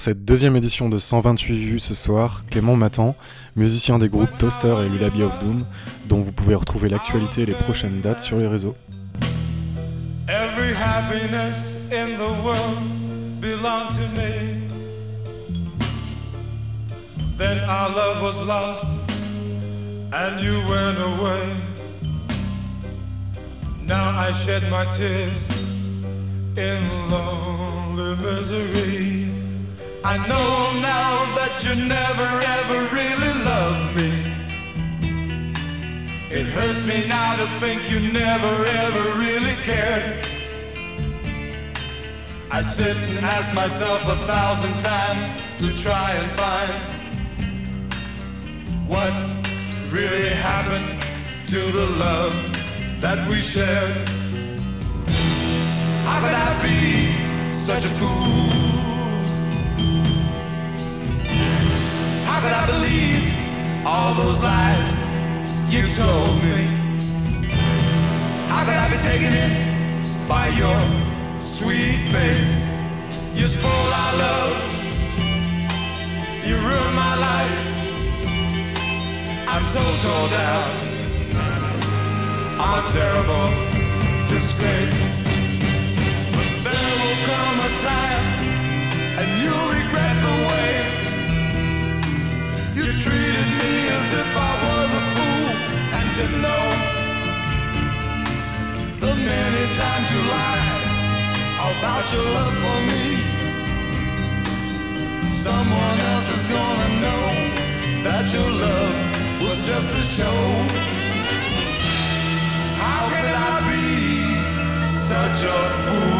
Pour cette deuxième édition de 128 vues ce soir, Clément m'attend, musicien des groupes Toaster et Lullaby of Doom, dont vous pouvez retrouver l'actualité et les prochaines dates sur les réseaux. I know now that you never ever really loved me. It hurts me now to think you never ever really cared. I sit and ask myself a thousand times to try and find what really happened to the love that we shared. How could I be such a fool? Could I believe all those lies you told me? How could I be taken in by your sweet face? You spoiled our love. You ruined my life. I'm so torn down. I'm a terrible disgrace. But there will come a time, and you'll regret the way about your love for me. Someone else is gonna know that your love was just a show. How could I be such a fool?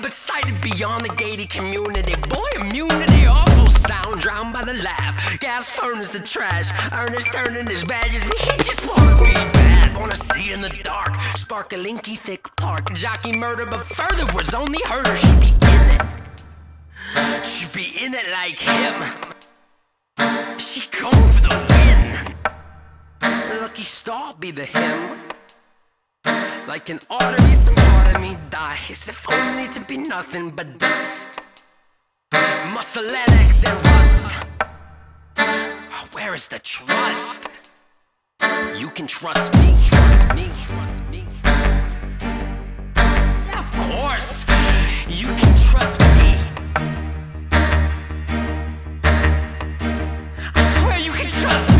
But sighted beyond the gated community. Boy, immunity, awful sound drowned by the laugh. Gas furnace the trash. Ernest earning his badges, he just wanna be bad. Wanna see in the dark. Spark a linky thick park. Jockey murder, but further words only her. Should be in it. Should be in it like him. She going for the win. lucky star be the him. Like an artery, some part of me dies. If only to be nothing but dust. Muscle and eggs and rust. Oh, where is the trust? You can trust me, trust me, trust me. Yeah, of course, you can trust me. I swear you can trust me.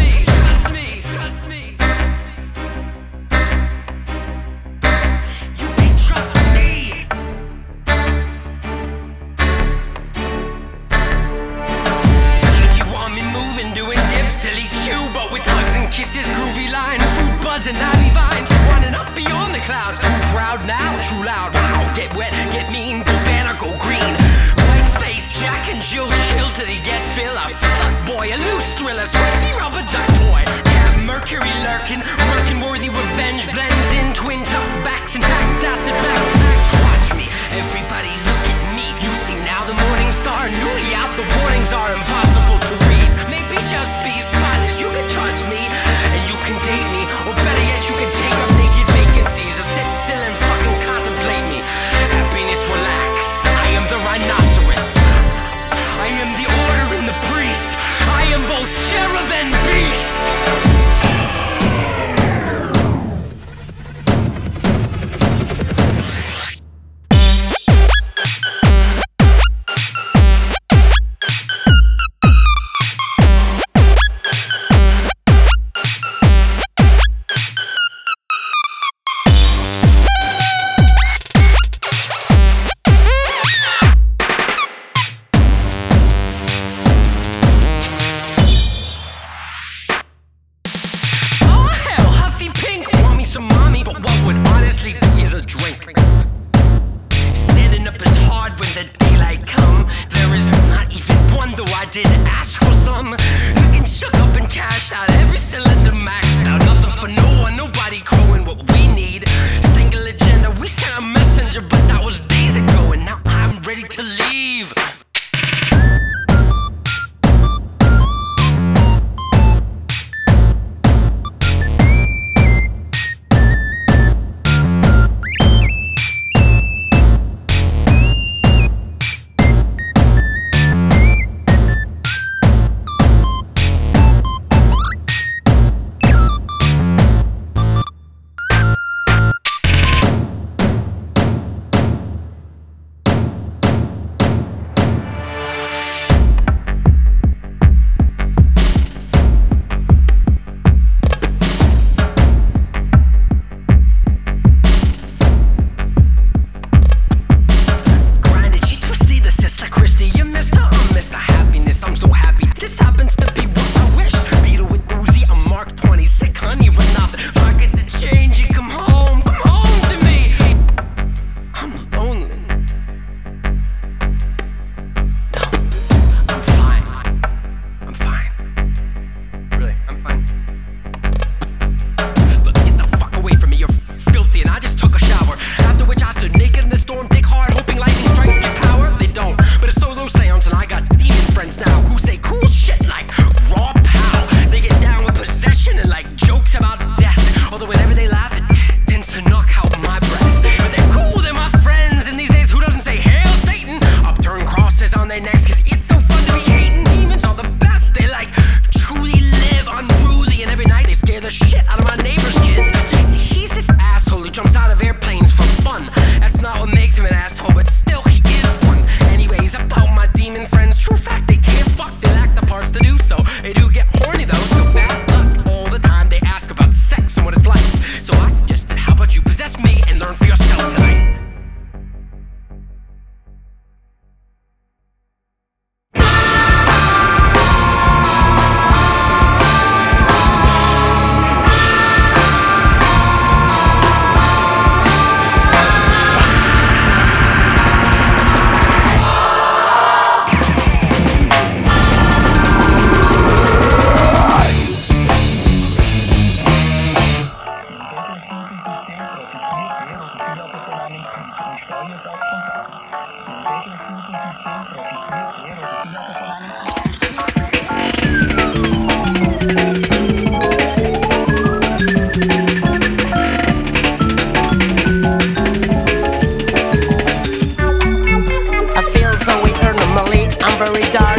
every die.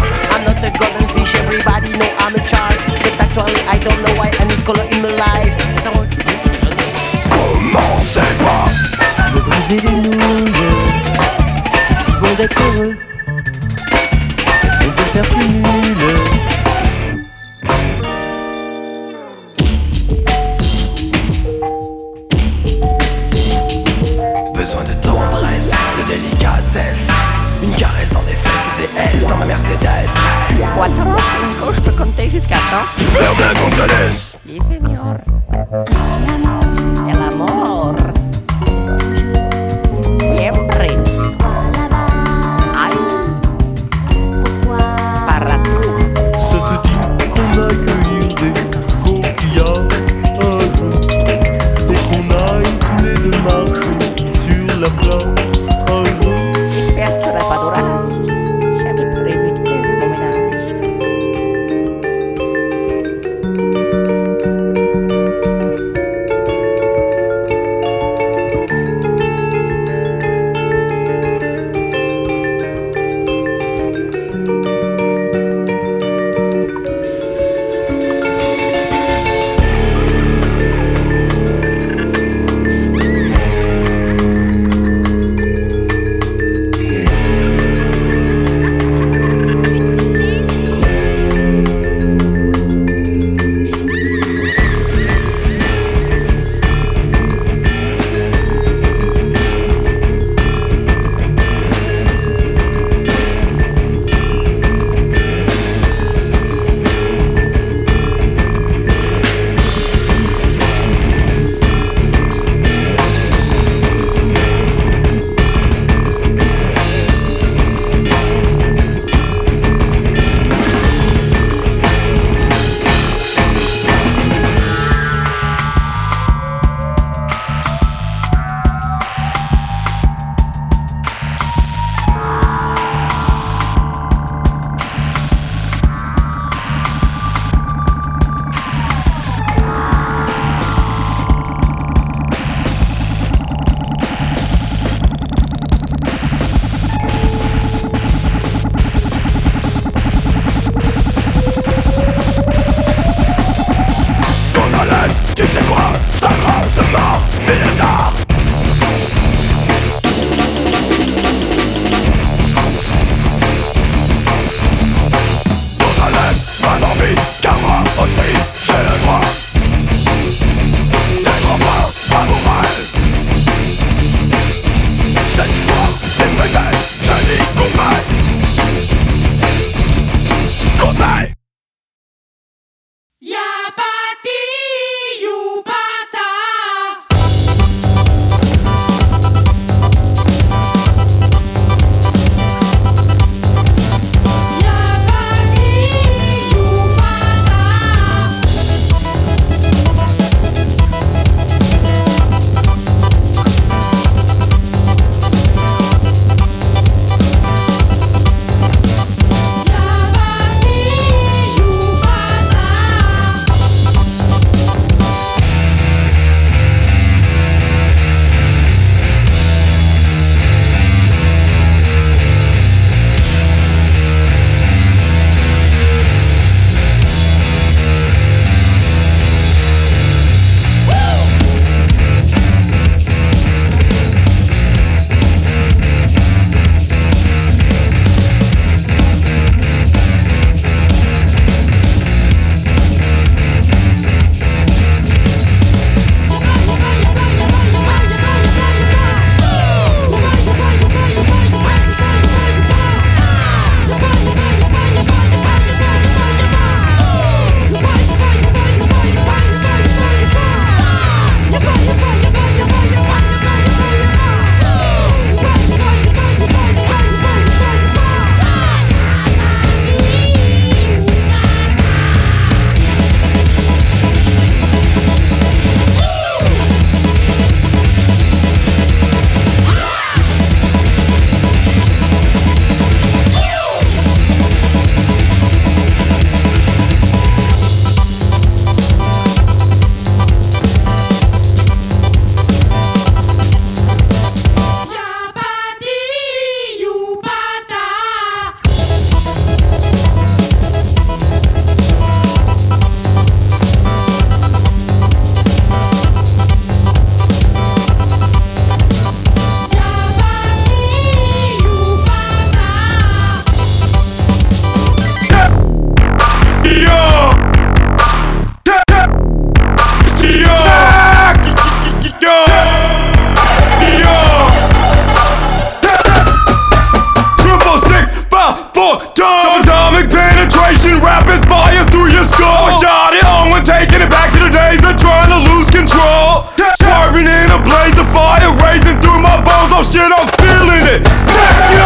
it. you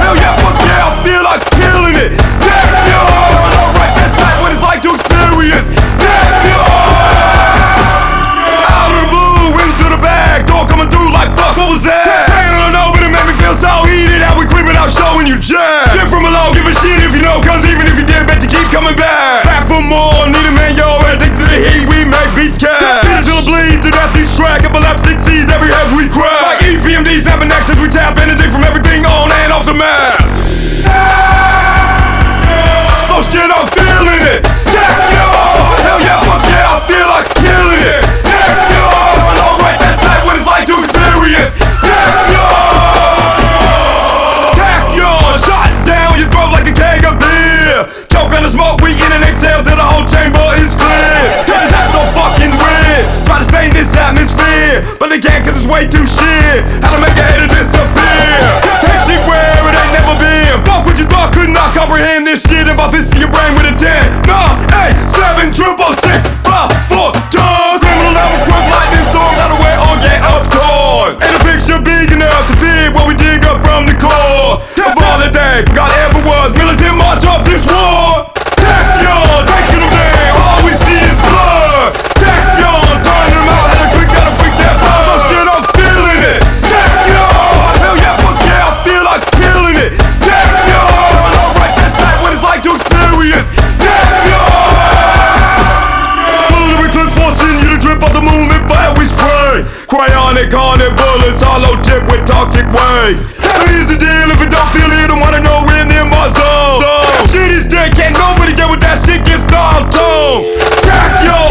Hell yeah, fuck yeah, I feel like killing it. Alright, that's not what it's like to experience. Out of the blue, into the bag. Door coming through like fuck, what was that? Pain it made me feel so heated. We creeping showing you from give a if you even if you bet you keep coming back. Back for more, need a man, addicted to the heat, we make bleeds, track, epileptic sees every head we crack. DMD snapping actions, we tap energy from everything on and off the map. it again cause it's way too shit. How to make a hater disappear. Take shit where it ain't never been. Fuck what you thought, could not comprehend this shit. If I fist your brain with a 10. Nah, hey, 7 triple Cryonic, on it, bullets, hollow tip with toxic waste. So here's the deal, if you don't feel it, don't wanna know when in my zone. Shit is dead, can't nobody get with that shit, get stalled on. Jack yo.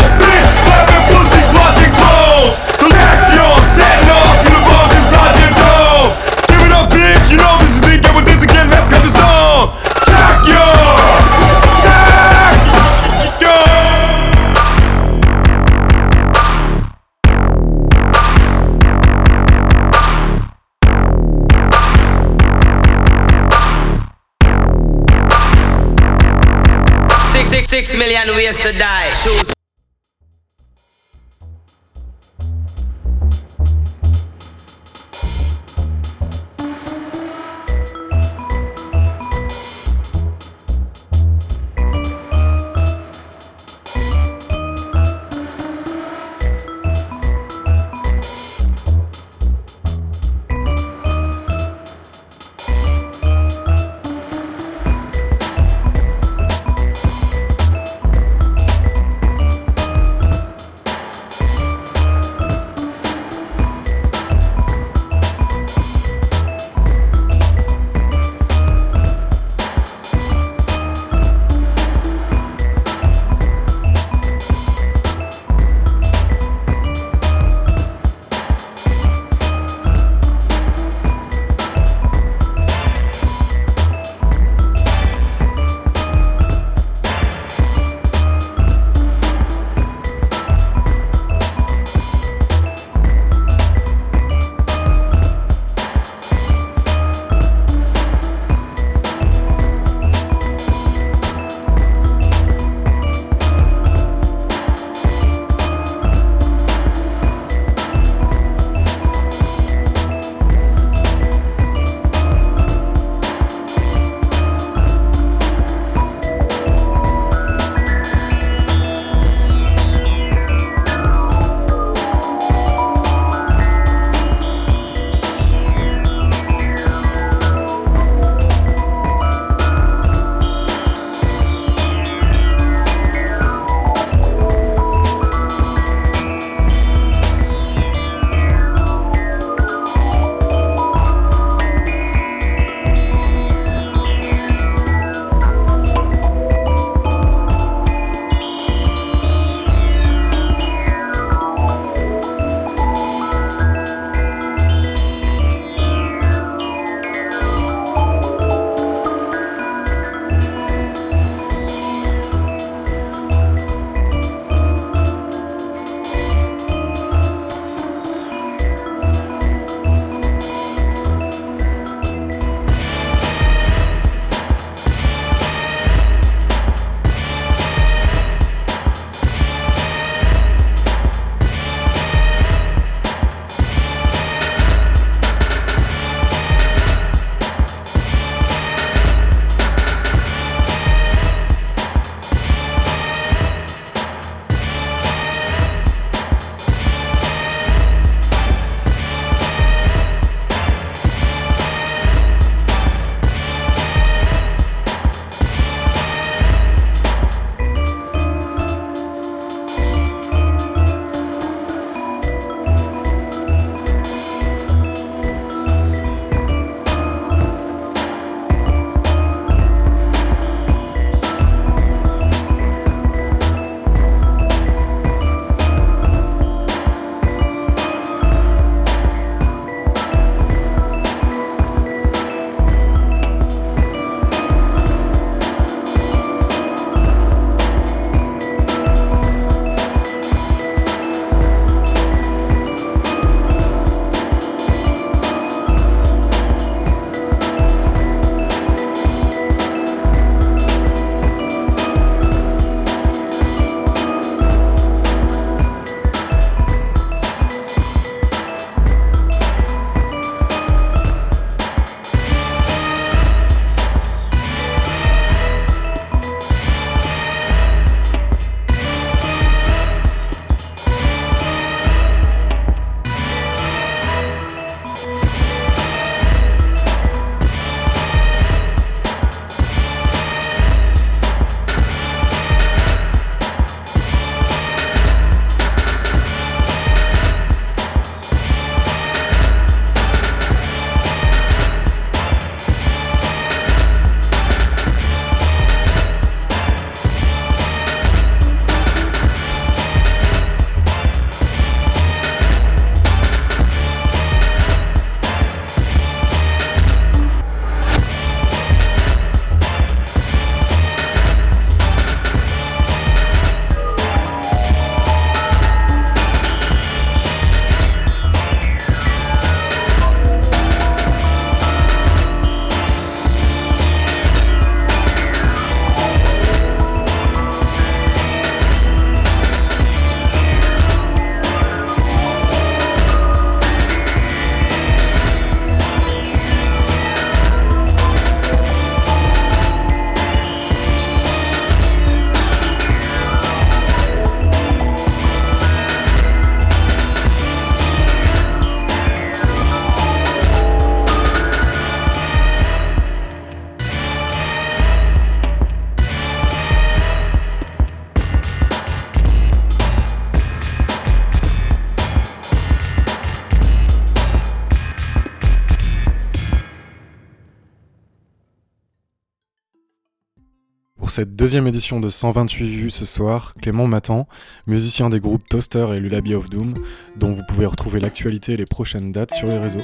Cette deuxième édition de 128 vues ce soir, Clément m'attend, musicien des groupes Toaster et Lullaby of Doom, dont vous pouvez retrouver l'actualité et les prochaines dates sur les réseaux.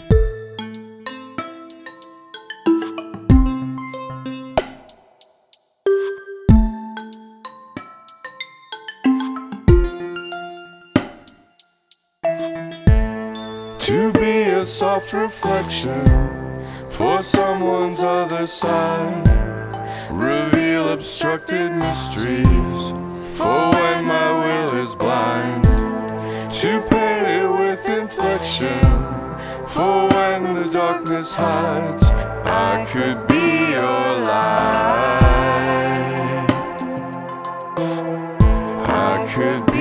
To be a soft reflection for someone's other side. Obstructed mysteries for when my will is blind. To paint it with inflection for when the darkness hides. I could be your light. I could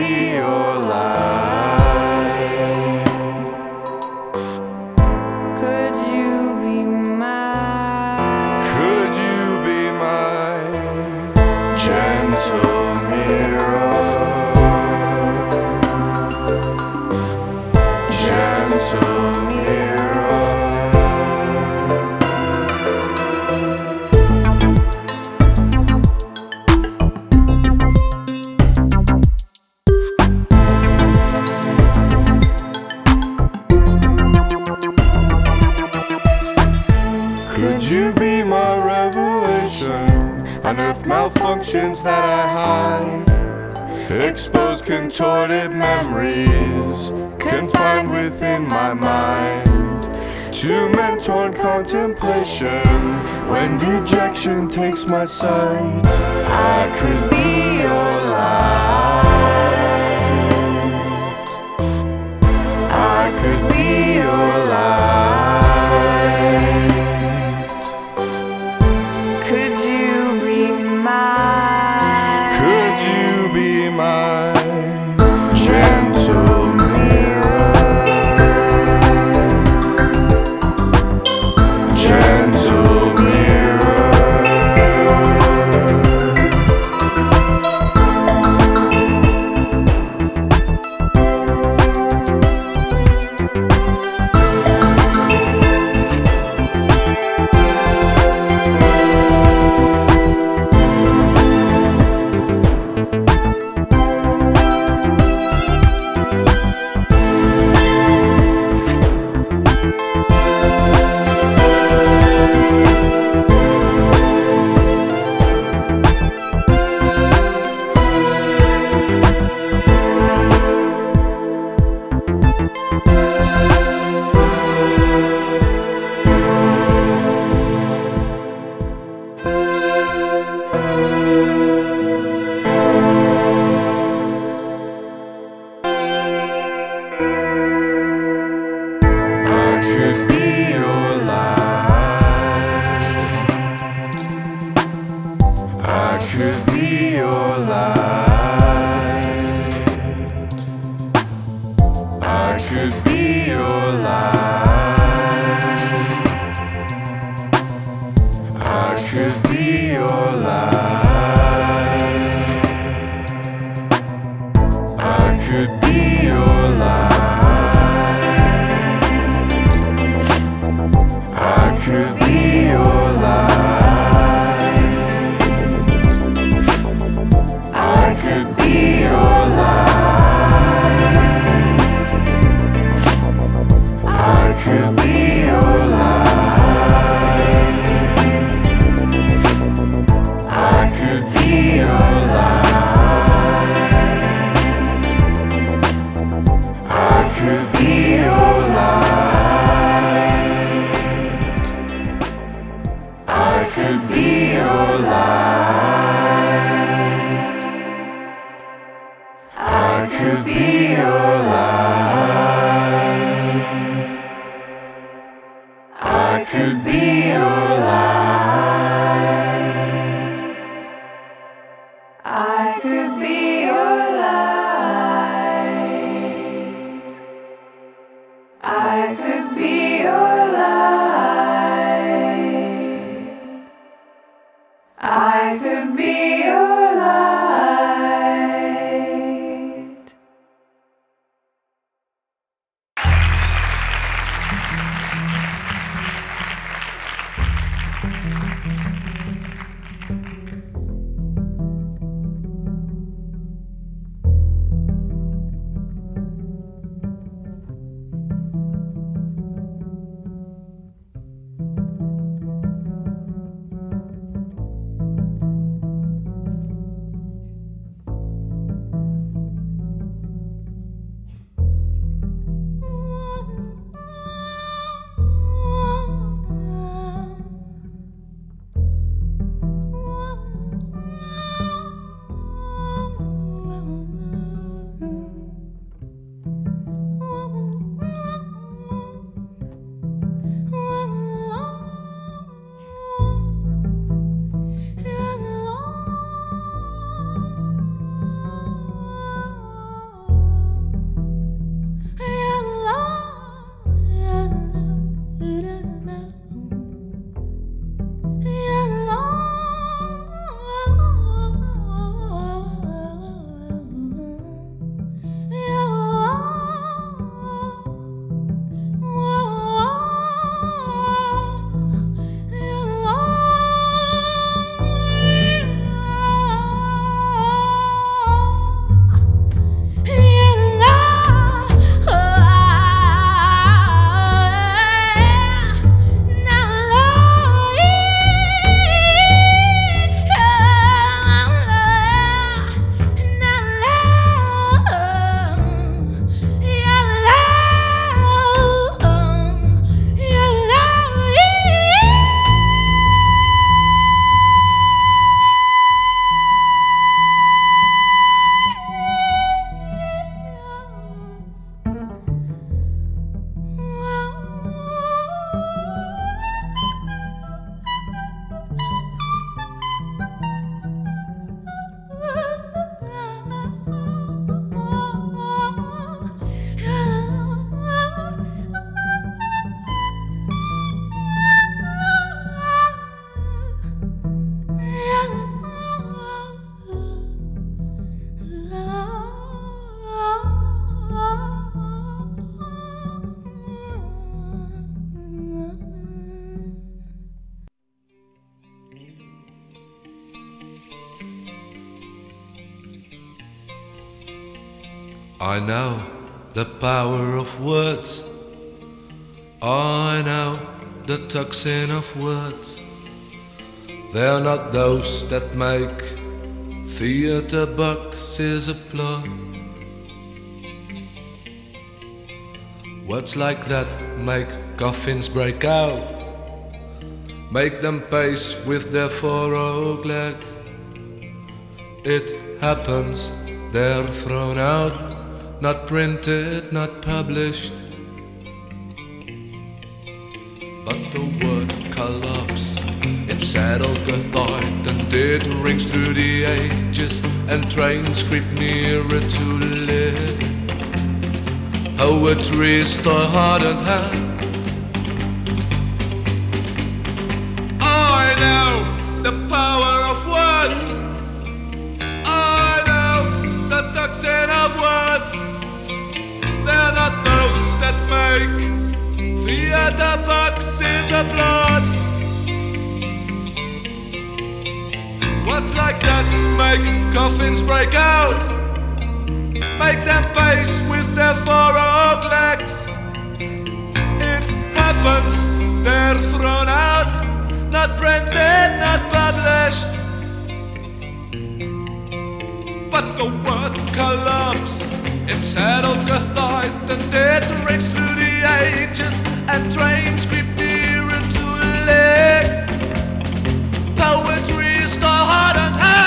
Attraction takes my side. Power of words. I know the tocsin of words. They're not those that make theater boxes applaud. Words like that make coffins break out, make them pace with their four legs. It happens, they're thrown out, not printed, not published. But the word collapse, it settled the thought and it rings through the ages and trains creep nearer to live. Poetry is the heart and hand. I know the power of words. I know the tocsin of words. Not those that make theater boxes applaud. Words like that make coffins break out, make them pace with their four oak legs. It happens, they're thrown out, not printed, not published. But the word collapse, it settled Gothite and it rings through the ages and trains creep nearer to lick. Poetry is the heart and hand.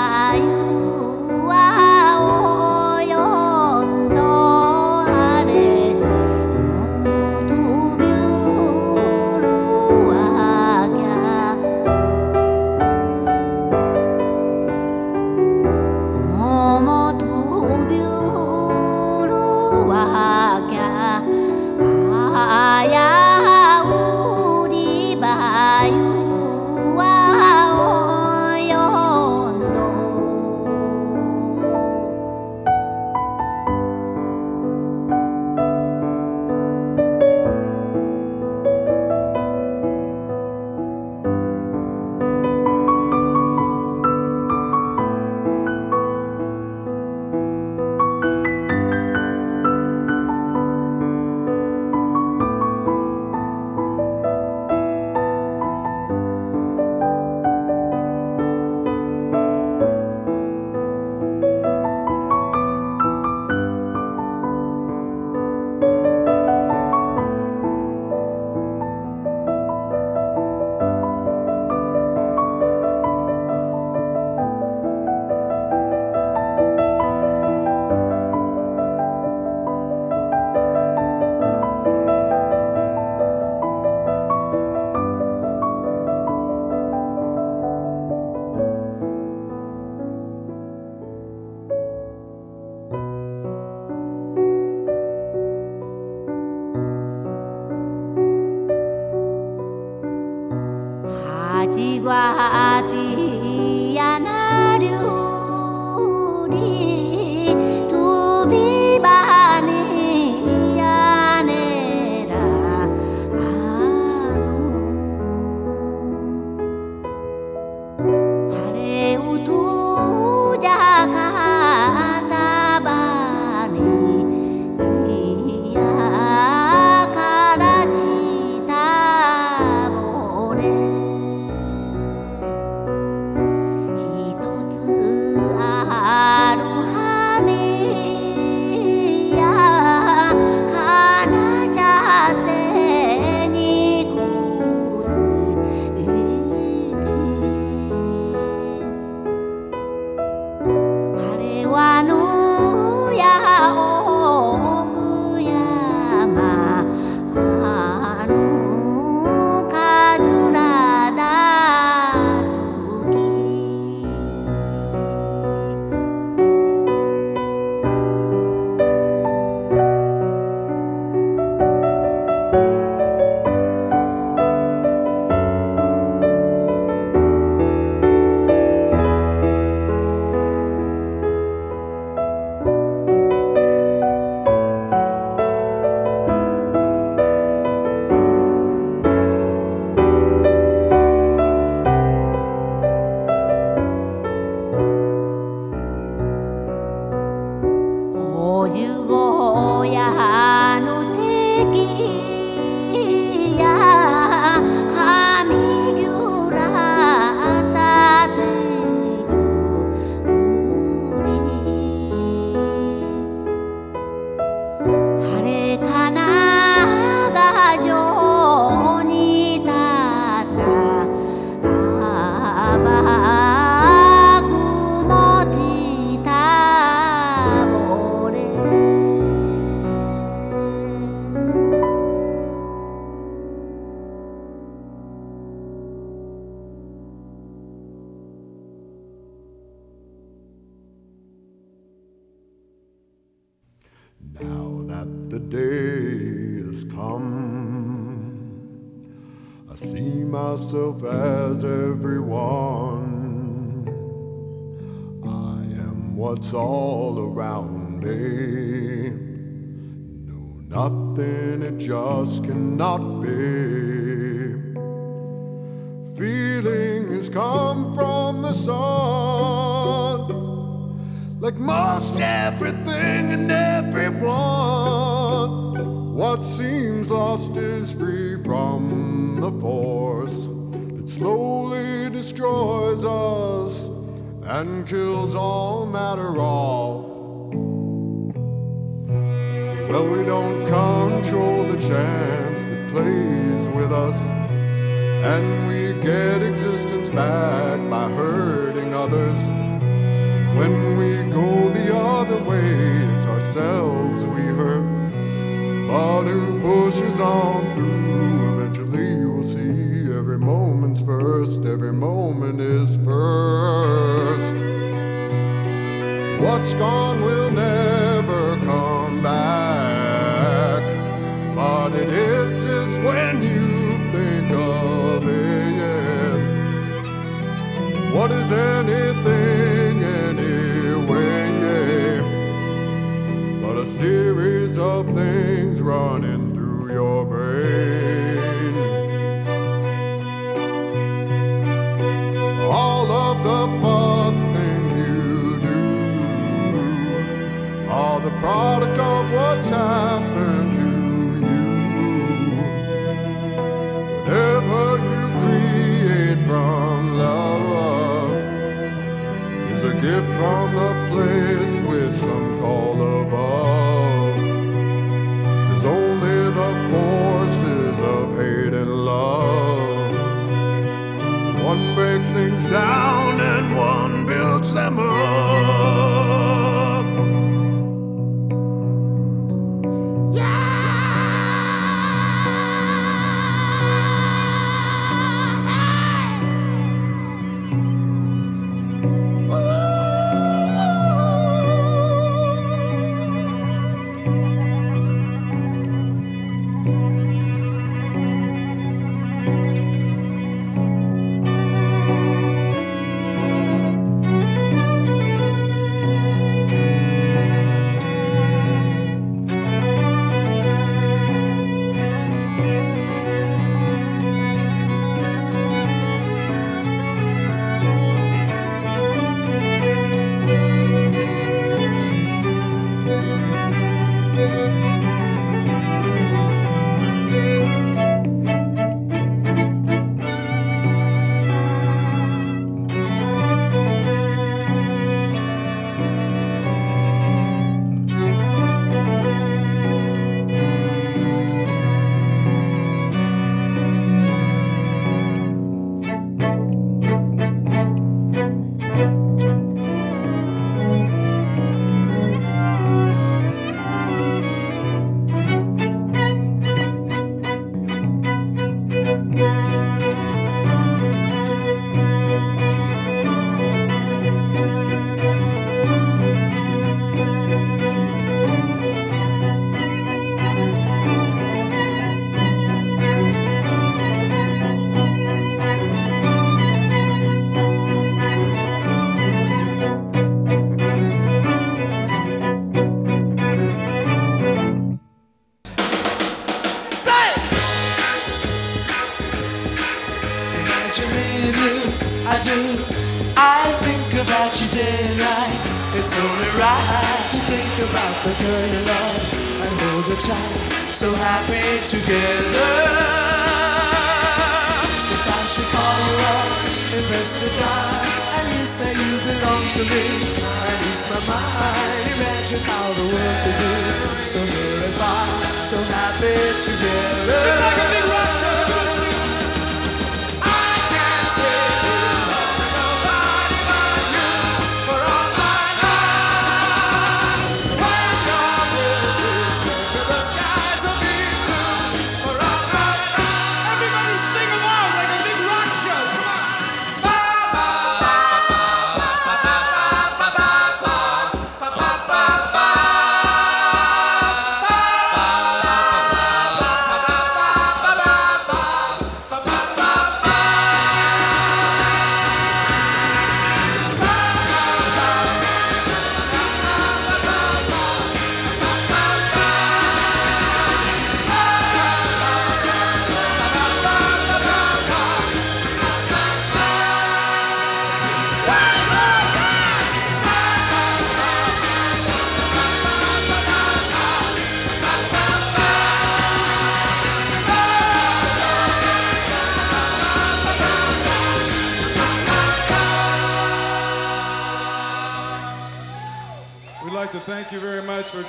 fire. as everyone. I am what's all around me. No, nothing, it just cannot be. and kills all matter off. Well, we don't control the chance that plays with us, and we get existence back. what's gone will.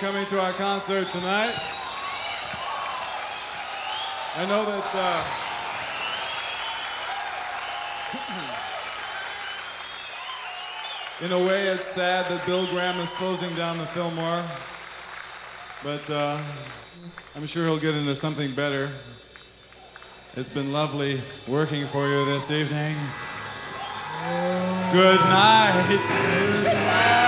coming to our concert tonight. I know that. Uh, in a way, it's sad that Bill Graham is closing down the Fillmore, but uh, I'm sure he'll get into something better. It's been lovely working for you this evening. Good night. Good night.